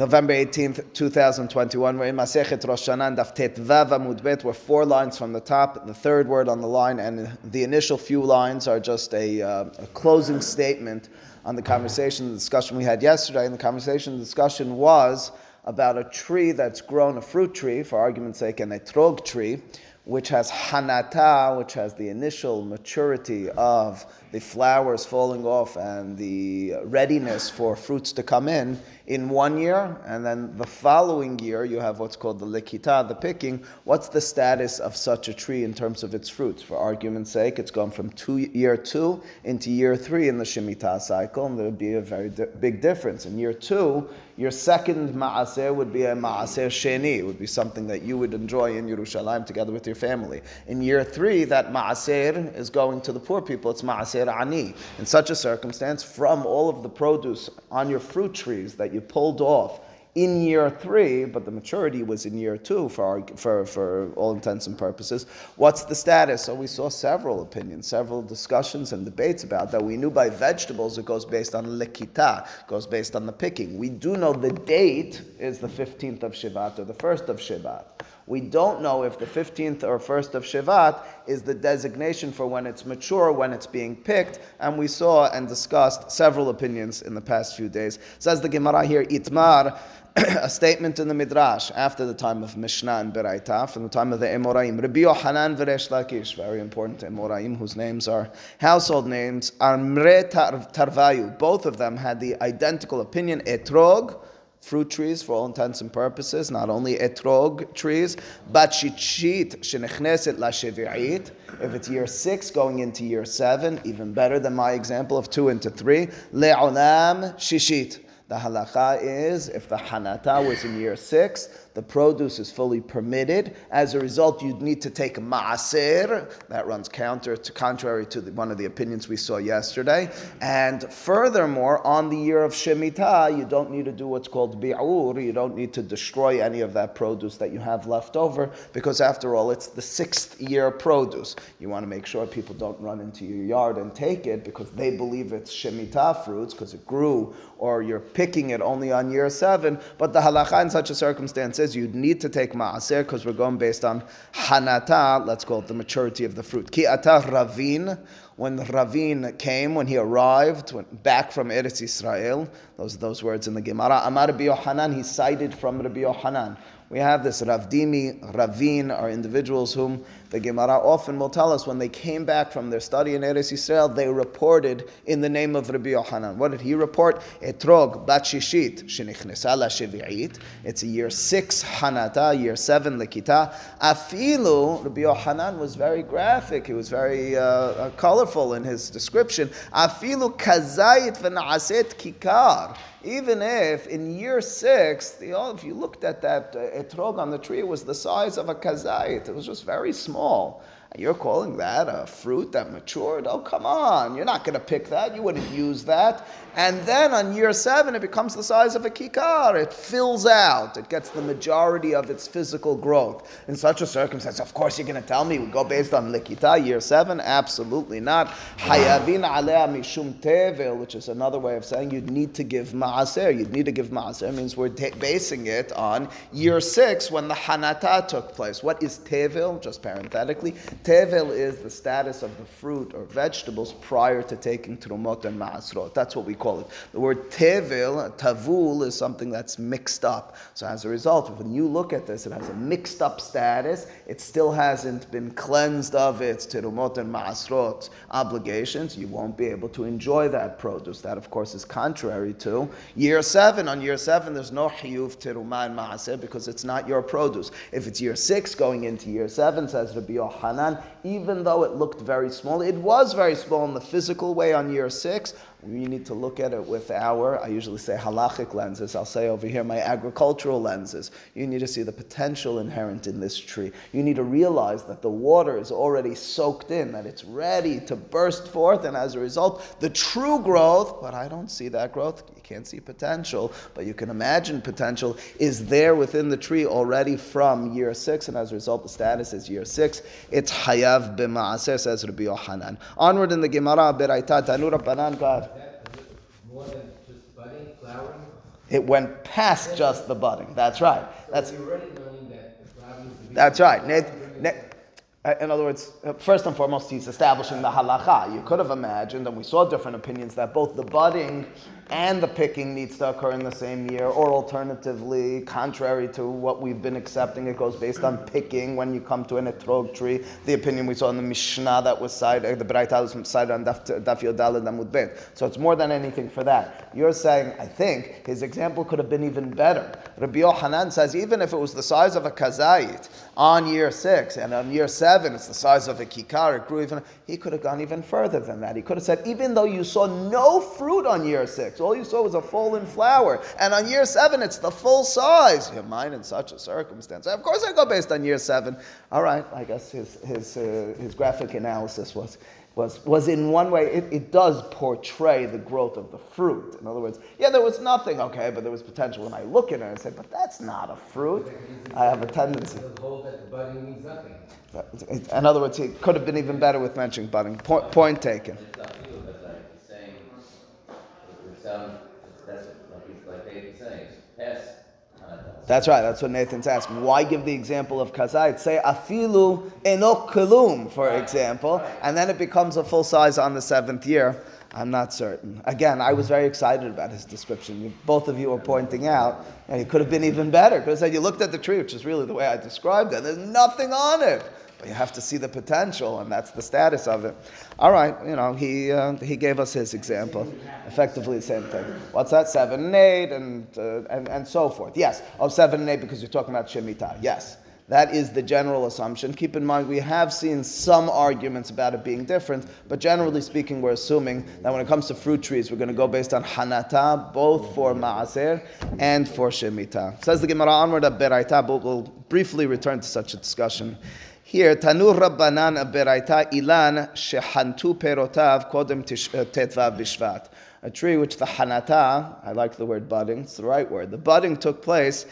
November 18th, 2021. We're in Masechet Rosh Hashanah, Daf Tet Vav Amud. We're four lines from the top, the third word on the line, and the initial few lines are just a, uh, a closing statement on the conversation, the discussion we had yesterday. And the conversation, the discussion was about a tree that's grown, a fruit tree, for argument's sake, an etrog tree, which has hanata, which has the initial maturity of the flowers falling off and the readiness for fruits to come in in one year, and then the following year you have what's called the likita, the picking. What's the status of such a tree in terms of its fruits? For argument's sake, it's gone from two, year two into year three in the Shemitah cycle, and there would be a very di- big difference. In year two, your second ma'aser would be a ma'aser sheni. It would be something that you would enjoy in Yerushalayim together with your family. In year three, that ma'aser is going to the poor people. It's ma'aser ani. In such a circumstance, from all of the produce on your fruit trees that you pulled off in year three, but the maturity was in year two for, our, for, for all intents and purposes. What's the status? So we saw several opinions, several discussions and debates about that. We knew by vegetables it goes based on lekita, goes based on the picking. We do know the date is the 15th of Shivat or the 1st of Shivat. We don't know if the 15th or 1st of Shivat is the designation for when it's mature, when it's being picked, and we saw and discussed several opinions in the past few days. Says the Gemara here, Itmar, a statement in the Midrash after the time of Mishnah and Beraita, from the time of the Emoraim. Rabbi Yohanan Veresh Lakish, very important Emoraim, whose names are household names, Amre Tarvayu. Both of them had the identical opinion, Etrog, fruit trees for all intents and purposes, not only etrog trees, but shitshit shenechneset lashevi'it. If it's year six going into year seven, even better than my example of two into three, le'olam shishit. The halacha is if the hanata was in year six, the produce is fully permitted. As a result, you'd need to take maaser. That runs counter to contrary to the, one of the opinions we saw yesterday. And furthermore, on the year of Shemitah, you don't need to do what's called bi'ur. You don't need to destroy any of that produce that you have left over because after all, it's the sixth year produce. You want to make sure people don't run into your yard and take it because they believe it's Shemitah fruits because it grew or you're picking it only on year seven. But the halacha in such a circumstance says you'd need to take maaser because we're going based on hanata, let's call it the maturity of the fruit. Ki ravin, when Ravin came, when he arrived back from Eretz Israel, those those words in the Gemara, Amar Rabbi Yohanan, he cited from Rabbi Yohanan. We have this Rav Dimi, Ravin, are individuals whom the Gemara often will tell us when they came back from their study in Eretz Yisrael, they reported in the name of Rabbi Yohanan. What did he report? Etrog bat shishit. It's a year six hanata, year seven lekita. Afilu, Rabbi Yohanan was very graphic. He was very uh, uh colorful in his description. Afilu kazayit v'na'aset kikar even if in year six, the, if you looked at that uh, etrog on the tree, it was the size of a kazayit. It was just very small. Saul you're calling that a fruit that matured? Oh, come on. You're not going to pick that. You wouldn't use that. And then on year seven, it becomes the size of a kikar. It fills out. It gets the majority of its physical growth. In such a circumstance, of course, you're going to tell me we go based on likita, year seven? Absolutely not. Hayavin alea mishum tevel, which is another way of saying you'd need to give maaser. You'd need to give maaser. Means we're basing it on year six when the hanata took place. What is tevil? Just parenthetically, tevel is the status of the fruit or vegetables prior to taking trumot and maasrot. That's what we call it. The word tevil, tavul, is something that's mixed up. So as a result, when you look at this, it has a mixed up status. It still hasn't been cleansed of its terumot and maasrot obligations. You won't be able to enjoy that produce. That, of course, is contrary to year seven. On year seven, there's no hiyuv terumah and maaser because it's not your produce. If it's year six going into year seven, says Rabbi Yohanan, even though it looked very small, it was very small in the physical way on year six. We need to look at it with our, I usually say halachic lenses. I'll say over here my agricultural lenses. You need to see the potential inherent in this tree. You need to realize that the water is already soaked in, that it's ready to burst forth, and as a result, the true growth, but I don't see that growth. You can't see potential, but you can imagine potential is there within the tree already from year six, and as a result, the status is year six. It's hayav b'ma'aser, says Rabbi Yohanan. Onward in the Gemara, Beraita, Tanu Rabbanan, God. It went past just the budding. That's right. That's. So you're already knowing that the problem is the That's right. Nath- Na- uh, In other words, uh, first and foremost, he's establishing the halacha. You could have imagined, and we saw different opinions, that both the budding and the picking needs to occur in the same year, or alternatively, contrary to what we've been accepting, it goes based on picking when you come to an etrog tree. The opinion we saw in the Mishnah that was cited, uh, the Braita was cited on Daf Yod Dalet Amud Bet. So it's more than anything for that. You're saying, I think, his example could have been even better. Rabbi Yohanan says, even if it was the size of a kazait on year six, and on year seven it's the size of a kikar, it grew even, he could have gone even further than that. He could have said, even though you saw no fruit on year six, all you saw was a fallen flower, and on year seven it's the full size. You're mine in such a circumstance. Of course I go based on year seven. All right, I guess his, his, uh, his graphic analysis was was, was in one way, it, it does portray the growth of the fruit. In other words, yeah, there was nothing, okay, but there was potential. When I look at it, I say, but that's not a fruit. I have a tendency. He'll hold that the budding means nothing. In other words, it could have been even better with mentioning budding. Point, point taken. It's not you, but like saying, that's like he's, like David's saying, Hanukkah. That's right. That's what Nathan's asking. Why give the example of kazait? Say afilu enok kulum, for example, and then it becomes a full size on the seventh year. I'm not certain. Again, I was very excited about his description. Both of you were pointing out, you know, it could have been even better. Because you looked at the tree, which is really the way I described it. and There's nothing on it, but you have to see the potential, and that's the status of it. All right, you know, he uh, he gave us his example. Effectively the same thing. What's that? Seven and eight, and uh, and and so forth. Yes. Oh, seven and eight because you're talking about shemitah. Yes. That is the general assumption. Keep in mind, we have seen some arguments about it being different, but generally speaking, we're assuming that when it comes to fruit trees, we're going to go based on hanata, both for ma'aser and for shemitah. Says the Gemara onward at Beraita, but we'll briefly return to such a discussion. Here, Tanu Rabbanan Beraita Ilan Shehantu Perotav Kodem uh, Tetvav Bishvat. A tree which the hanata, I like the word budding, it's the right word. The budding took place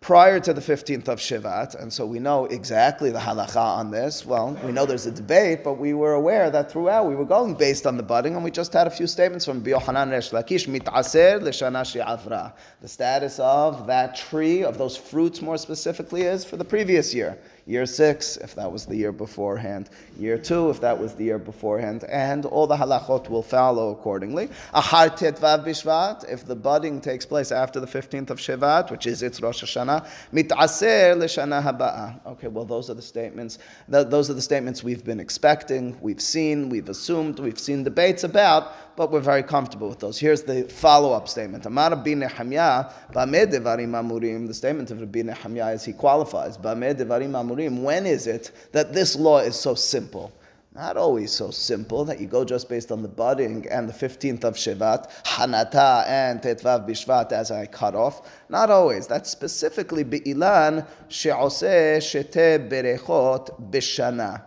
prior to the 15th of Shivat, and so we know exactly the halacha on this. Well, we know there's a debate, but we were aware that throughout we were going based on the budding, and we just had a few statements from Biohanan Resh Lakish, mitaser l'shana she'avra. The status of that tree, of those fruits more specifically, is for the previous year. Year six, if that was the year beforehand. Year two, if that was the year beforehand. And all the halachot will follow accordingly. Ahar tetvav bishvat, if the budding takes place after the 15th of Shivat, which is its Rosh Hashanah, mitaser l'shana haba'ah. Okay, well, those are the statements. those are the statements we've been expecting, we've seen, we've assumed, we've seen debates about, but we're very comfortable with those. Here's the follow-up statement. Amar Rabbi Nehemiah, devarim amurim. The statement of Rabbi Nehemiah is he qualifies. Ba'ameh devarim amurim. When is it that this law is so simple? Not always so simple that you go just based on the budding and the 15th of Shivat, Hanata and Tetvav Bishvat as I cut off. Not always. That's specifically Be'ilan she'oseh shete berechot bishana.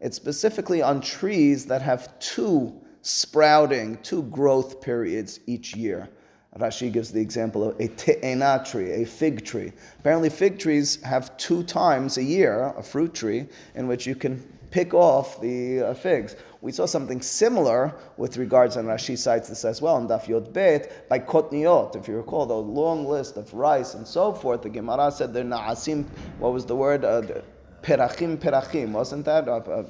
It's specifically on trees that have two sprouting, two growth periods each year. Rashi gives the example of a te'ena tree, a fig tree. Apparently, fig trees have two times a year, a fruit tree, in which you can pick off the uh, figs. We saw something similar with regards, and Rashi cites this as well in Daf Yod Bet, by Kotniot. If you recall, the long list of rice and so forth, the Gemara said they're na'asim, what was the word? Uh, Perachim, perachim, wasn't that?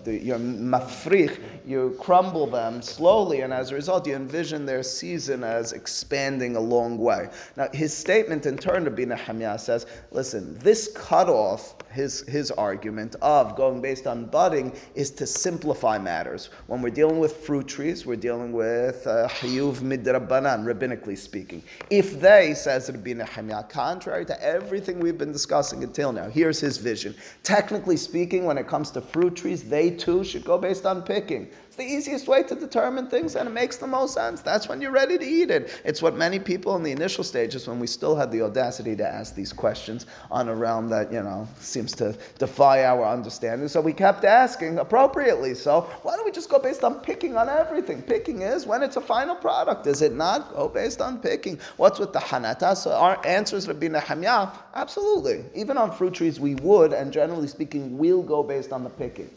You're mafrich, you crumble them slowly, and as a result, you envision their season as expanding a long way. Now, his statement in turn to be Nehemiah says, listen, this cutoff, his, his argument of going based on budding, is to simplify matters. When we're dealing with fruit trees, we're dealing with uh, midrabanan, rabbinically speaking. If they, says Rabbi Nehemiah, contrary to everything we've been discussing until now, here's his vision. Technically speaking, when it comes to fruit trees, they too should go based on picking. It's the easiest way to determine things and it makes the most sense. That's when you're ready to eat it. It's what many people in the initial stages, when we still had the audacity to ask these questions on a realm that, you know, seems to defy our understanding. So we kept asking appropriately. So why don't we just go based on picking on everything? Picking is when it's a final product. Is it not? Go based on picking. What's with the hanata? So our answers would be Nehemiah, absolutely. Even on fruit trees, we would, and generally speaking, we'll go based on the picking.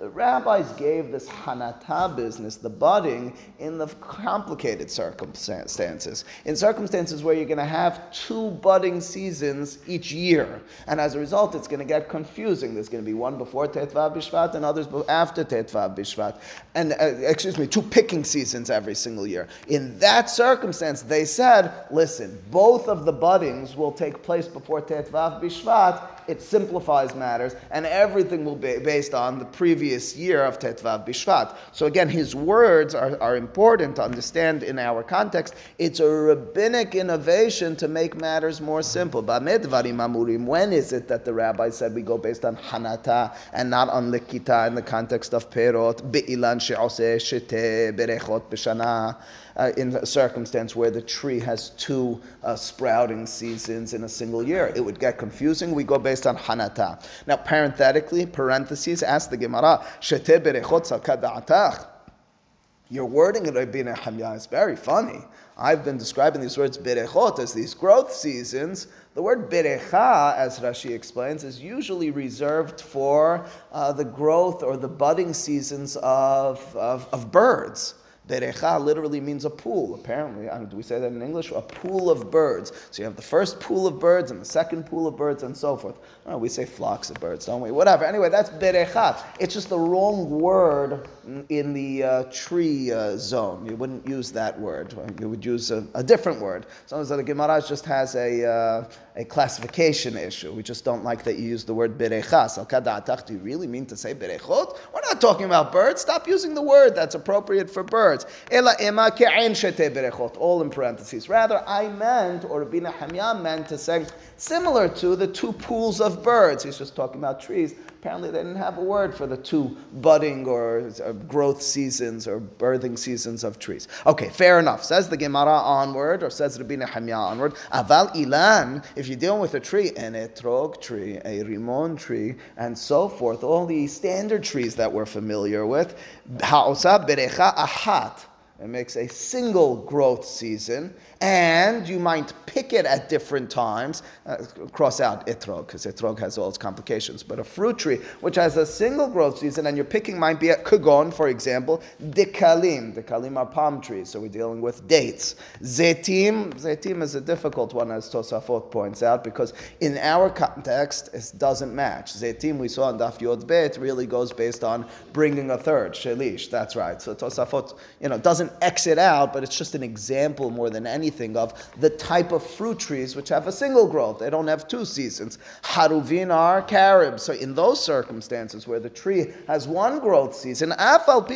The rabbis gave this hanata business, the budding, in the complicated circumstances. In circumstances where you're going to have two budding seasons each year. And as a result, it's going to get confusing. There's going to be one before Tetvav Bishvat and others after Tetvav Bishvat. And, uh, excuse me, two picking seasons every single year. In that circumstance, they said, listen, both of the buddings will take place before Tetvav Bishvat. It simplifies matters, and everything will be based on the previous year of Tetvav Bishvat. So again, his words are, are important to understand in our context. It's a rabbinic innovation to make matters more simple. When is it that the rabbi said we go based on Hanata and not on Likita in the context of Perot? Be'ilan she'oseh shete berechot b'shana uh, in a circumstance where the tree has two uh, sprouting seasons in a single year. It would get confusing. We go based on Hanata. Now, parenthetically, parentheses, ask the Gemara, Shete Your wording in Rabbi Nehemiah is very funny. I've been describing these words berechot as these growth seasons. The word berecha, as Rashi explains, is usually reserved for uh, the growth or the budding seasons of, of, of birds. Berecha literally means a pool. Apparently, do we say that in English? A pool of birds. So you have the first pool of birds and the second pool of birds and so forth. Oh, we say flocks of birds, don't we? Whatever. Anyway, that's berecha. It's just the wrong word in the uh, tree uh, zone. You wouldn't use that word. You would use a, a different word. Sometimes the Gemara just has a, uh, a classification issue. We just don't like that you use the word berecha. So, do you really mean to say berechot? We're not talking about birds. Stop using the word that's appropriate for birds. Ela ema berechot. All in parentheses. Rather, I meant, or Rabbi Nehemiah meant to say, similar to the two pools of birds. He's just talking about trees. Apparently, they didn't have a word for the two budding or uh, growth seasons or birthing seasons of trees. Okay, fair enough. Says the Gemara onward, or says Rabbi Nehemiah onward. Aval ilan, if you're dealing with a tree, an etrog tree, a rimon tree, and so forth, all the standard trees that we're familiar with, ha'osa berecha ahat it makes a single growth season, and you might pick it at different times. Uh, cross out etrog, because etrog has all its complications. But a fruit tree, which has a single growth season, and your picking might be at kugon, for example, dekalim. Dekalim are palm trees, so we're dealing with dates. Zetim, zetim is a difficult one, as Tosafot points out, because in our context, it doesn't match. Zetim, we saw in Daf Yod Bet, really goes based on bringing a third, shelish, that's right. So Tosafot, you know, doesn't exit out, but it's just an example more than anything of the type of fruit trees which have a single growth. They don't have two seasons. Haruvin are carob. So in those circumstances where the tree has one growth season, Afal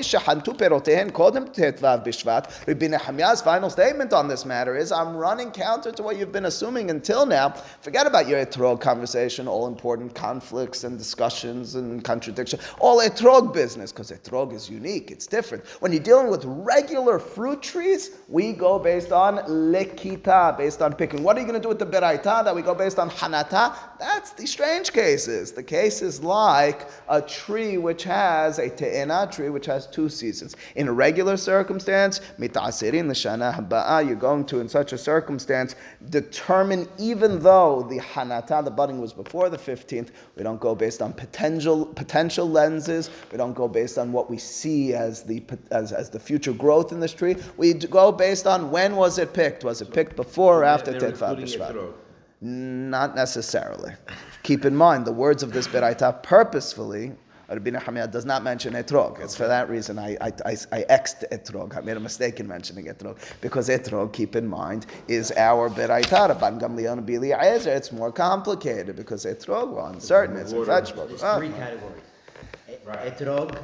Rabbi Nehemiah's final statement on this matter is, I'm running counter to what you've been assuming until now. Forget about your etrog conversation, all important conflicts and discussions and contradiction. All etrog business, because etrog is unique, it's different. When you're dealing with regular fruit trees, we go based on lekita, based on picking. What are you going to do with the beraita that we go based on hanata? That's the strange cases. The cases like a tree which has a te'ena tree which has two seasons. In a regular circumstance, mitasirin the shana haba'a, you're going to in such a circumstance determine even though the hanata, the budding was before the 15th, we don't go based on potential potential lenses. We don't go based on what we see as the as, as the future growth in this tree. We go based on when was it picked. Was it picked before or after Tetvav B'Shvat? Not necessarily. Keep in mind the words of this beraita purposefully. Rabbi Nehemiah does not mention etrog. It's for that reason I, I, I, I exed etrog. I made a mistake in mentioning etrog because etrog, keep in mind, is our beraita. Rabban Gamliel Bili It's more complicated because etrog, well, uncertain. It's a vegetable. There's three ah. categories. Etrog,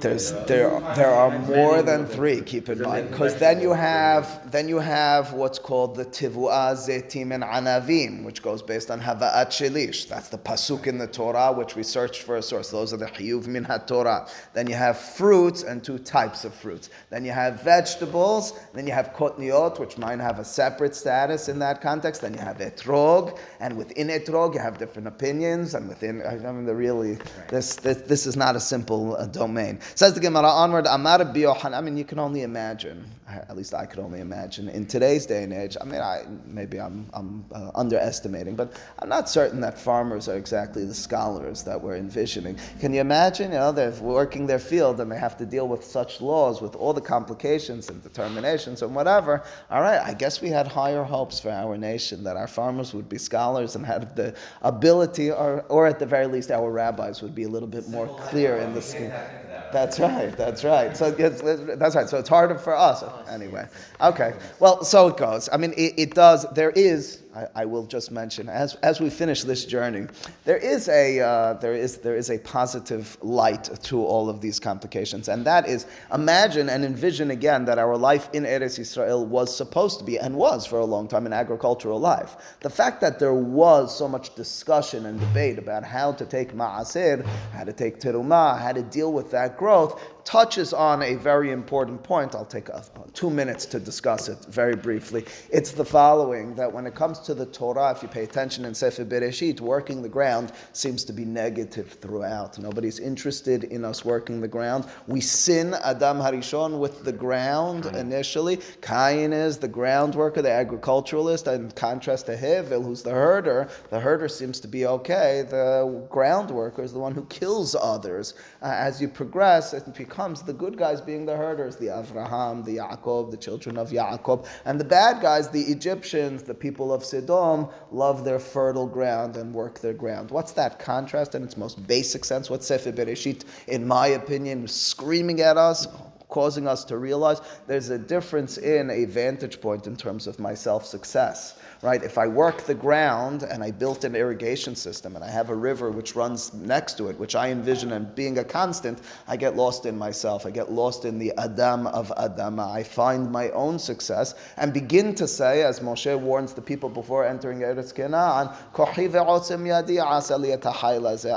there's there there are more than three. Keep in mind, because then you have then you have what's called the tivua zetim and anavim, which goes based on havaat shelish. That's the pasuk in the Torah, which we searched for a source. Those are the hiyuv min Torah. Then you have fruits and two types of fruits. Then you have vegetables. Then you have kotniot, which might have a separate status in that context. Then you have etrog, and within etrog you have different opinions, and within I mean, the really this, this this is not a simple incredible uh, domain. Says the Gemara onward, Amar Biohan. I mean, you can only imagine, at least I could only imagine, in today's day and age, I mean, I, maybe I'm, I'm uh, underestimating, but I'm not certain that farmers are exactly the scholars that we're envisioning. Can you imagine? You know, they're working their field and they have to deal with such laws, with all the complications and determinations and whatever. All right, I guess we had higher hopes for our nation that our farmers would be scholars and had the ability, or, or at the very least, our rabbis would be a little bit more clear in the scheme. That's right. That's right. So it's, that's right. So it's harder for us anyway. Okay. Well, so it goes. I mean, it, it does. There is I, I, will just mention as, as we finish this journey, there is a uh, there is there is a positive light to all of these complications, and that is imagine and envision again that our life in Eretz Israel was supposed to be and was for a long time an agricultural life. The fact that there was so much discussion and debate about how to take ma'asir, how to take terumah, how to deal with that growth, touches on a very important point. I'll take a, two minutes to discuss it very briefly. It's the following that when it comes to the Torah, if you pay attention in Sefer Bereshit, working the ground seems to be negative throughout. Nobody's interested in us working the ground. We sin Adam Harishon with the ground initially. Cain is the ground worker, the agriculturalist, in contrast to Hevel, who's the herder. The herder seems to be okay. The ground worker is the one who kills others. Uh, as you progress, it becomes comes the good guys being the herders, the Avraham, the Yaakov, the children of Yaakov, and the bad guys, the Egyptians, the people of Sodom, love their fertile ground and work their ground. What's that contrast in its most basic sense? What Sefer Bereshit, in my opinion, screaming at us? causing us to realize there's a difference in a vantage point in terms of my self success right? If I work the ground and I built an irrigation system and I have a river which runs next to it, which I envision and being a constant, I get lost in myself. I get lost in the Adam of Adama. I find my own success and begin to say, as Moshe warns the people before entering Eretz Canaan,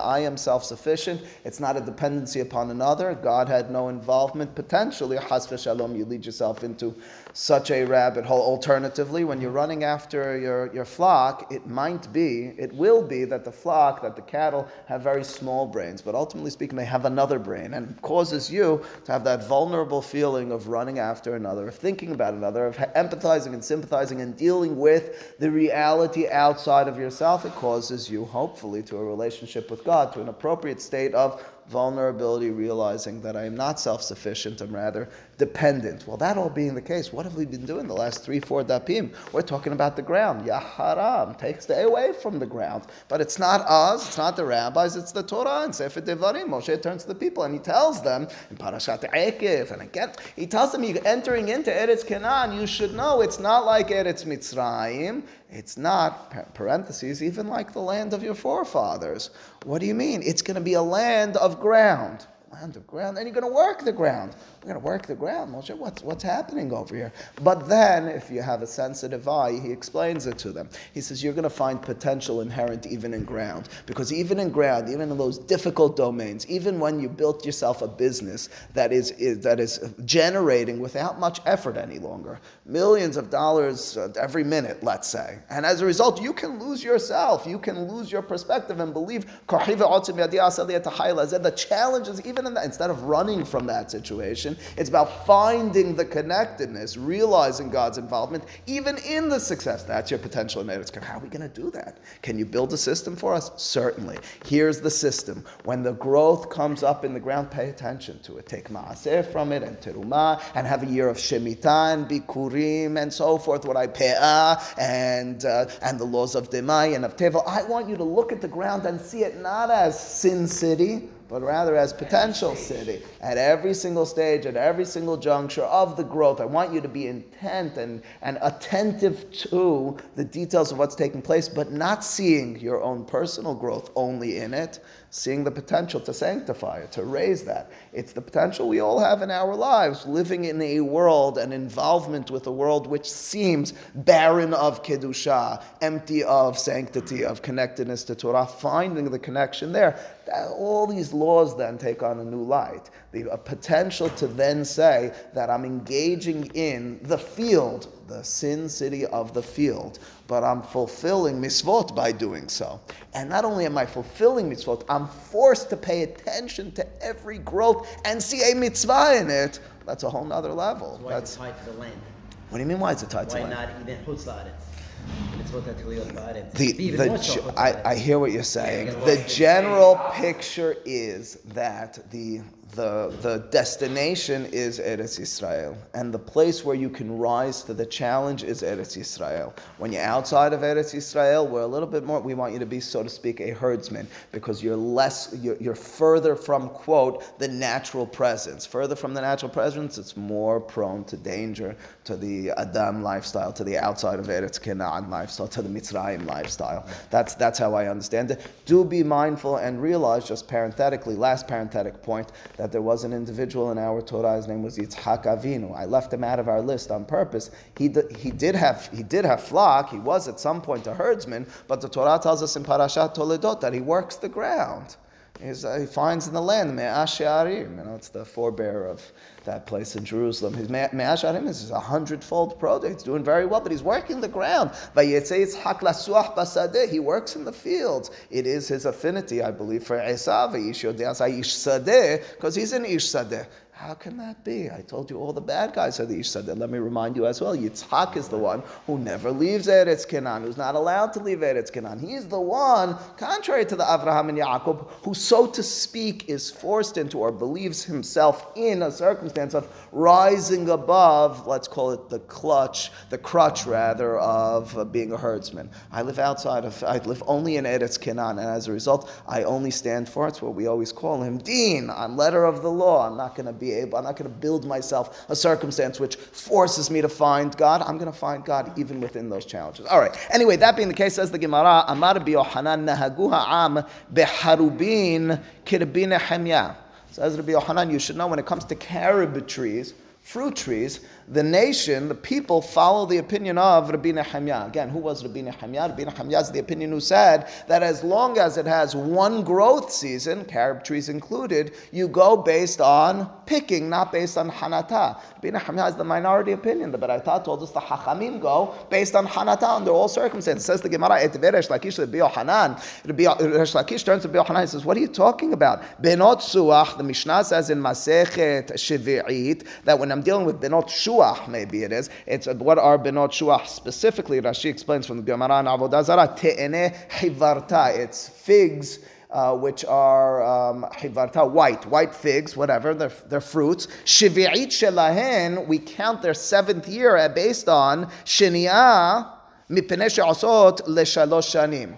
I am self-sufficient. It's not a dependency upon another. God had no involvement. Potentially, you lead yourself into such a rabbit hole. Alternatively, when you're running after your, your flock, it might be, it will be that the flock, that the cattle have very small brains, but ultimately speaking, they have another brain and causes you to have that vulnerable feeling of running after another, of thinking about another, of empathizing and sympathizing and dealing with the reality outside of yourself. It causes you, hopefully, to a relationship with God, to an appropriate state of vulnerability, realizing that I am not self sufficient, I'm rather dependent. Well, that all being the case, what have we been doing the last three, four dapim? We're talking about the ground. Yaharam, take stay away from the ground. But it's not us, it's not the rabbis, it's the Torah and Sefer Devarim. Moshe turns to the people and he tells them in Parashat Ekev, and again, he tells them, you're entering into Eretz Canaan, you should know it's not like Eretz Mitzrayim. It's not, parentheses, even like the land of your forefathers. What do you mean? It's going to be a land of ground land of ground, and you're going to work the ground. We're going to work the ground, Moshe. What's, what's happening over here? But then, if you have a sensitive eye, he explains it to them. He says, You're going to find potential inherent even in ground. Because even in ground, even in those difficult domains, even when you built yourself a business that is, is that is generating without much effort any longer, millions of dollars uh, every minute, let's say. And as a result, you can lose yourself. You can lose your perspective and believe the challenge is even in that, instead of running from that situation, it's about finding the connectedness, realizing God's involvement, even in the success. That's your potential in Eretz How are we going to do that? Can you build a system for us? Certainly. Here's the system. When the growth comes up in the ground, pay attention to it. Take maaser from it and terumah, and have a year of shemitah and bikurim and so forth. What I pe'ah and uh, and the laws of demai and of tevel. I want you to look at the ground and see it not as sin city but rather as potential city at every single stage, at every single juncture of the growth. I want you to be intent and, and attentive to the details of what's taking place, but not seeing your own personal growth only in it, seeing the potential to sanctify it, to raise that. It's the potential we all have in our lives, living in a world, an involvement with a world which seems barren of kedusha, empty of sanctity, of connectedness to Torah, finding the connection there. All these laws then take on a new light. The potential to then say that I'm engaging in the field, the sin city of the field, but I'm fulfilling mitzvot by doing so. And not only am I fulfilling mitzvot, I'm forced to pay attention to every growth and see a mitzvah in it. That's a whole nother level. So why That's tied to the land. What do you mean? Why is it tied why to the land? Why not even chutzlaret? The, the, I, I hear what you're saying. The general picture is that the the, the destination is Eretz Yisrael, and the place where you can rise to the challenge is Eretz Yisrael. When you're outside of Eretz Yisrael, we're a little bit more, we want you to be, so to speak, a herdsman, because you're less, you're, you're further from, quote, the natural presence. Further from the natural presence, it's more prone to danger, to the Adam lifestyle, to the outside of Eretz Canaan lifestyle, to the Mitzrayim lifestyle. That's, that's how I understand it. Do be mindful and realize, just parenthetically, last parenthetic point, that there was an individual in our Torah, his name was Yitzhak Avinu. I left him out of our list on purpose. He, d- he, did have, he did have flock, he was at some point a herdsman, but the Torah tells us in Parashat Toledot that he works the ground. He's, uh, he finds in the land, Me'ah She'arim, you know, it's the forebearer of that place in Jerusalem. His Me- Me'ah She'arim is a hundredfold product. He's doing very well, but he's working the ground. He works in the fields. It is his affinity, I believe, for Esav, because he's an Ish Sadeh. How can that be? I told you all the bad guys are the Ish Sadeh. Let me remind you as well. Yitzhak is the one who never leaves Eretz Canaan, who's not allowed to leave Eretz Canaan. He's the one, contrary to the Avraham and Yaakov, who, so to speak, is forced into or believes himself in a circumstance of rising above, let's call it the clutch, the crutch rather, of uh, being a herdsman. I live outside of, I live only in Eretz Canaan, and as a result, I only stand for it's what we always call him, Dean. I'm letter of the law. I'm not going to be able, I'm not going to build myself a circumstance which forces me to find God. I'm going to find God even within those challenges. All right. Anyway, that being the case, says the Gemara, Amar bi Yohanan nahagu ha'am beharubin kirbin Nehemiah. Says Rabbi Yohanan, you should know when it comes to carob trees, fruit trees, the nation, the people follow the opinion of Rabbi Nehemiah. Again, who was Rabbi Nehemiah? Rabbi Nehemiah is the opinion who said that as long as it has one growth season, carob trees included, you go based on picking, not based on hanata. Rabbi Nehemiah is the minority opinion. The Baraita told us the Hachamim go based on hanata under all circumstances. Says the Gemara, Et Resh Lakish. Rabbi Resh Lakish turns to Yohanan and says, what are you talking about? Benot Suach, the Mishnah says in Masechet Shevi'it, that when I'm dealing with Benot Shuach, maybe it is, it's what are Benot Shuach specifically? Rashi explains from the Gemara in Avodah Zarah, Te'ene Hivarta, it's figs. Uh, which are um, white, white figs, whatever, they're, they're fruits. Shivi'it shelahen, we count their seventh year based on sheni'ah mipnei asot leshalosh shanim.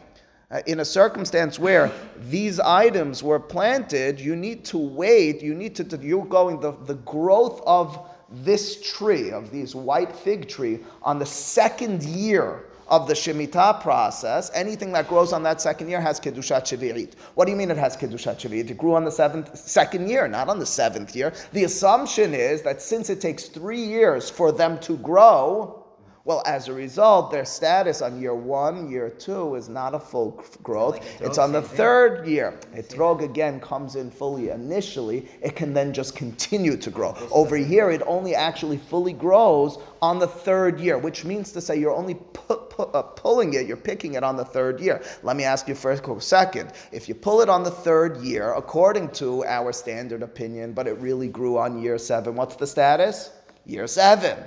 Uh, in a circumstance where these items were planted, you need to wait, you need to, you're going, the, the growth of this tree, of these white fig tree, on the second year of the Shemitah process, anything that grows on that second year has Kedushat Shavi'it. What do you mean it has Kedushat Shavi'it? It grew on the seventh, second year, not on the seventh year. The assumption is that since it takes three years for them to grow, well, as a result, their status on year one, year two is not a full growth. like it's on the third year. Etrog again comes in fully initially. It can then just continue to grow. Over here, it only actually fully grows on the third year, which means to say you're only pu- pu- uh, pulling it, you're picking it on the third year. Let me ask you first, second. If you pull it on the third year, according to our standard opinion, but it really grew on year seven, what's the status? Year seven.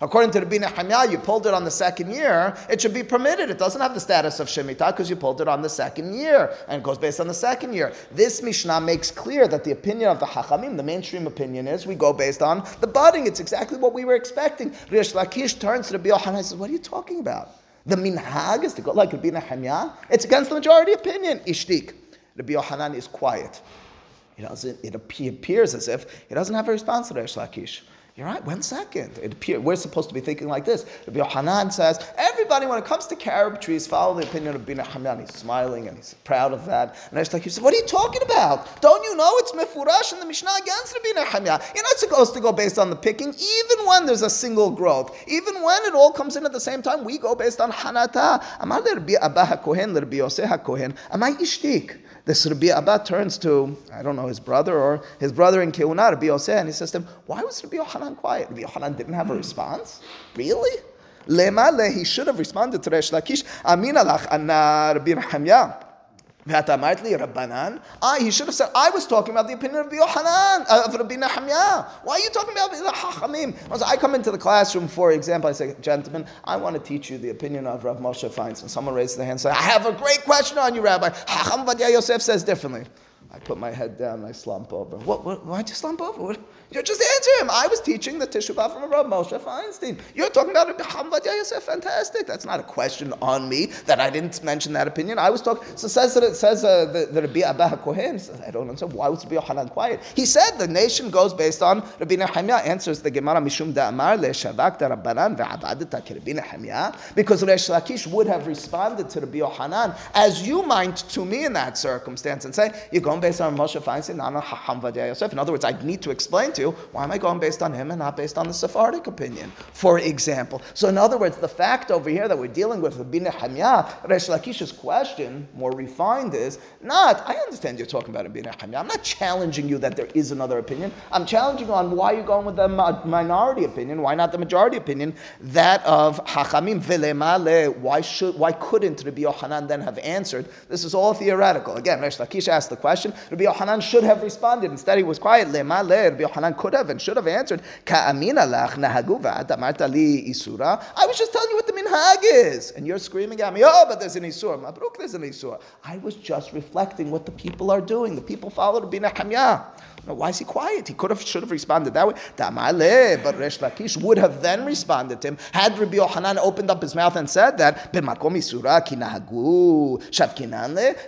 According to Bina Hamya, you pulled it on the second year, it should be permitted. It doesn't have the status of Shemitah because you pulled it on the second year, and it goes based on the second year. This Mishnah makes clear that the opinion of the Hachamim, the mainstream opinion is, we go based on the budding. It's exactly what we were expecting. Resh Lakish turns to the Yohanan and says, What are you talking about? The minhag is to go like Rabbi Nehemiah? It's against the majority opinion. Ishtik. Rabbi Yohanan is quiet. He doesn't, it appears as if he doesn't have a response to Resh Lakish. You're right, one second. It appear, we're supposed to be thinking like this. Rabbi Yohanan says, everybody, when it comes to carob trees, follow the opinion of Bina Hamyan. He's smiling and he's proud of that. And Resh Lakish says, what are you talking about? Don't you know it's Mefurash in the Mishnah against Rabbi Nehemiah? You're not supposed to go based on the picking, even when there's a single growth. Even when it all comes in at the same time, we go based on Hanata. Amar Rabbi Abba HaKohen, Rabbi Yosef HaKohen, Amai Ishtik. This Rabbi Abba turns to, I don't know, his brother or his brother in Keuna, Rabbi Yosef, and he says to him, Why was Rabbi Yohanan quiet? Rabbi Yohanan didn't have a response? Really? Lemale, he should have responded to Resh Lakish. Amin alach anna Rabbi. Rabbanan. I, he should have said, I was talking about the opinion of Rabbi Yohanan, uh, of Rabbi Nehemiah. Why are you talking about the Hachamim? I come into the classroom, for example, I say, gentlemen, I want to teach you the opinion of Rav Moshe Feinstein. Someone raises their hand and says, I have a great question on you, Rabbi. Hacham Ovadia Yosef says differently. I put my head down, I slump over. What, what, why'd you slump over? What? You just answer him. I was teaching the Teshuvah from Rav Moshe Feinstein. You're talking about Hamvad Yosef. Fantastic. That's not a question on me that I didn't mention that opinion. I was talking. So says that it says uh, the, the Rabbi Abba Kohen. Says, I don't understand. Why was Rabbi Yohanan quiet? He said the nation goes based on Rabbi Nehemiah. Answers the Gemara Mishum Da'amar le'shavak Rabbanan ve'abadita Rabbi Nehemiah. Because Resh Lakish would have responded to Rabbi Yohanan as you might to me in that circumstance and say, you're going based on Moshe Feinstein, not on Hamvad Yosef. In other words, I need to explain to you why am I going based on him and not based on the Sephardic opinion, for example? So, in other words, the fact over here that we're dealing with Rabbi Nehemiah, Resh Lakish's question, more refined, is not, I understand you're talking about Rabbi Nehemiah. I'm not challenging you that there is another opinion. I'm challenging you on why you're going with the minority opinion, why not the majority opinion, that of Hachamim Velemale. Why should, why couldn't Rabbi Yohanan then have answered? This is all theoretical. Again, Resh Lakish asked the question. Rabbi Yohanan should have responded. Instead, he was quiet. Lemale. Rabbi Yohanan could have and should have answered, isura. I was just telling you what the minhag is. And you're screaming at me, oh, but there's an isur. Mabruk, there's an isur. I was just reflecting what the people are doing. The people followed follow Rabbi Nehemiah. Why is he quiet? He could have, should have responded that way. But Resh Lakish would have then responded to him had Rabbi Yohanan opened up his mouth and said that. Isura.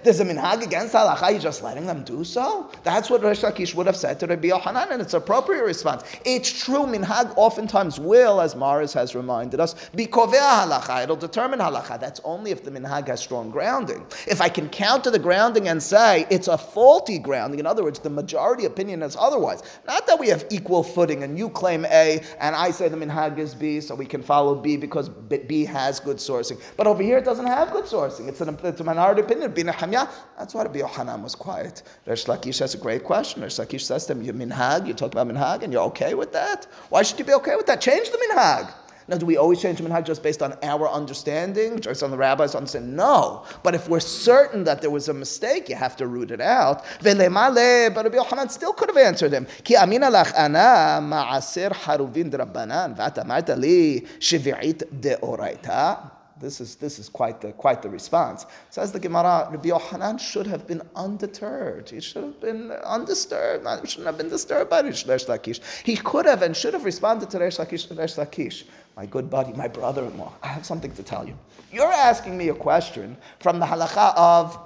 There's a minhag against halacha. You're just letting them do so. That's what Resh Lakish would have said to Rabbi Yohanan, and it's appropriate response. It's true. Minhag oftentimes will, as Maris has reminded us, be kovea halacha. It'll determine halacha. That's only if the minhag has strong grounding. If I can counter the grounding and say it's a faulty grounding, in other words, the majority opinion is otherwise. Not that we have equal footing and you claim A and I say the minhag is B, so we can follow B because B has good sourcing. But over here it doesn't have good sourcing. It's, an, it's a minority opinion. That's why Rabbi Yohanan was quiet. Resh Lakish has a great question. Resh Lakish says to him, you minhag, you talk about Uh, minhag and you're okay with that? Why should you be okay with that? Change the minhag. Now, do we always change the minhag just based on our understanding, just on the rabbi's understanding? No. But if we're certain that there was a mistake, you have to root it out. But Rabbi Yochanan still could have answered him. Ki amina lach ana ma'aser haruvin drabanan shivi'it deoraita. This is, this is quite, the, quite the response. Says the Gemara, Rabbi Yohanan should have been undeterred. He should have been undisturbed. He shouldn't have been disturbed by Resh Lakish. He could have and should have responded to Resh Lakish. Resh Lakish my good buddy, my brother-in-law, I have something to tell you. You're asking me a question from the halacha of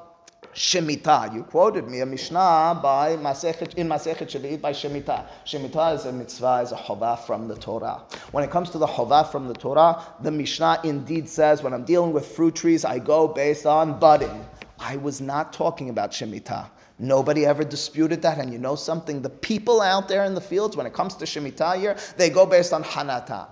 Shemitah. You quoted me a Mishnah by Masechet, in Masechet Shvi'it by Shemitah. Shemitah is a mitzvah, is a chovah from the Torah. When it comes to the chovah from the Torah, the Mishnah indeed says when I'm dealing with fruit trees, I go based on budding. I was not talking about Shemitah. Nobody ever disputed that. And you know something? The people out there in the fields, when it comes to Shemitah here, they go based on Hanata.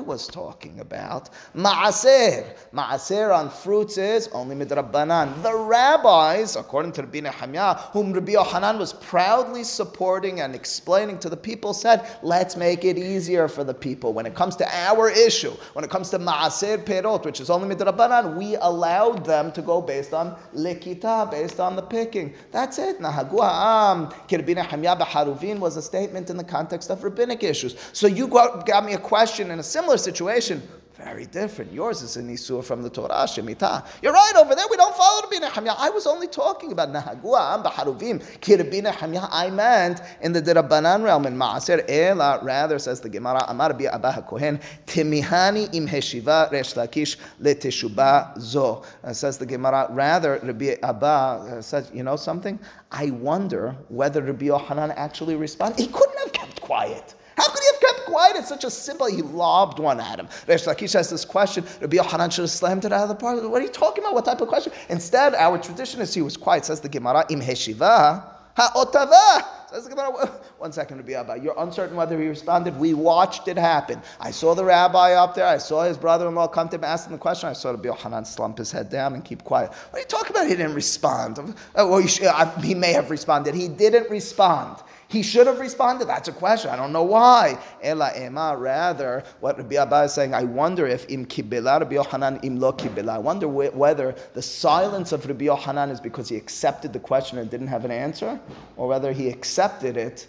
Was talking about Ma'aser. Ma'aser on fruits is only Midrabbanan. The rabbis, according to Rabbi Nehemiah, whom Rabbi Yohanan was proudly supporting and explaining to the people, said, let's make it easier for the people. When it comes to our issue, when it comes to Ma'aser Perot, which is only Midrabbanan, we allowed them to go based on Likita, based on the picking. That's it. Nahagu ha'am hamya b'haruvin was a statement in the context of rabbinic issues. So you got, got me a question in a similar situation. Very different. Yours is an Isur from the Torah, Shemitah. You're right, over there we don't follow Rabbi Nehemiah. I was only talking about Nahagua, Am B'haruvim, Ki Rabbi Nehemiah. I meant in the Dirabanan realm, in Ma'aser Ela, rather, says the Gemara, Amar Rabbi Abba HaKohen, Timihani im Heshiva Resh Lakish leteshuba zo. Uh, says the Gemara, rather, Rabbi Abba uh, says, you know something? I wonder whether Rabbi Yohanan actually responded. He couldn't have kept quiet. How could he have quiet? It's such a simple, he lobbed one at him. Resh Lakish has this question. Rabbi Yohanan should have slammed it out of the park. What are you talking about? What type of question? Instead, our tradition is he was quiet. Says the Gemara, im heshiva. Ha'otava. One second, Rabbi Abba. You're uncertain whether he responded. We watched it happen. I saw the rabbi up there. I saw his brother-in-law come to him asking the question. I saw Rabbi Yohanan slump his head down and keep quiet. What are you talking about? He didn't respond. Uh, well, uh, he may have responded. He didn't respond. He should have responded. That's a question. I don't know why. Ela ema. Rather, what Rabbi Abba is saying, I wonder if im kibela Rabbi Yohanan im lo kibela. I wonder wh- whether the silence of Rabbi Yohanan is because he accepted the question and didn't have an answer, or whether he accepted it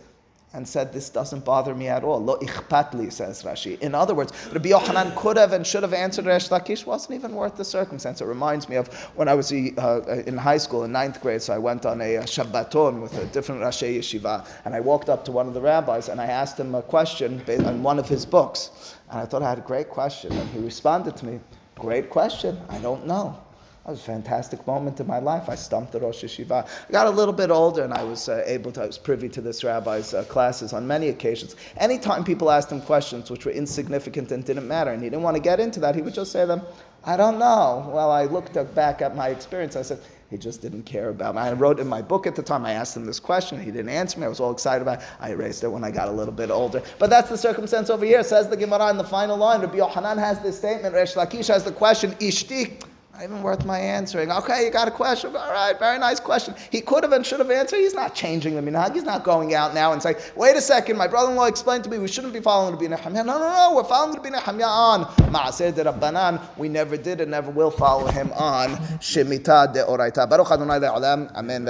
and said, This doesn't bother me at all. Lo ichpatli, says Rashi. In other words, Rabbi Yochanan could have and should have answered Resh Lakish, wasn't even worth the circumstance. It reminds me of when I was uh, in high school in ninth grade, so I went on a, Shabbaton with a different Rosh Yeshiva, and I walked up to one of the rabbis and I asked him a question on one of his books. And I thought I had a great question, and he responded to me, Great question, I don't know. That was a fantastic moment in my life. I stumped the Rosh Yeshiva. I got a little bit older and I was uh, able to, I was privy to this rabbi's uh, classes on many occasions. Anytime people asked him questions which were insignificant and didn't matter and he didn't want to get into that, he would just say them, I don't know. Well, I looked back at my experience. I said, he just didn't care about me. I wrote in my book at the time, I asked him this question. He didn't answer me. I was all excited about it. I erased it when I got a little bit older. But that's the circumstance over here. Says the Gemara in the final line. Rabbi Yohanan has this statement. Resh Lakish has the question, Ishti. Not even worth my answering. Okay, you got a question. All right, very nice question. He could have and should have answered. He's not changing the minhag. He's not going out now and saying, wait a second, my brother-in-law explained to me we shouldn't be following the Bina Hamya. No, no, no, we're following the Bina Hamya on Ma'aseh de Rabbanan. We never did and never will follow him on Shemitah de Oraita. Baruch Adonai. Amen.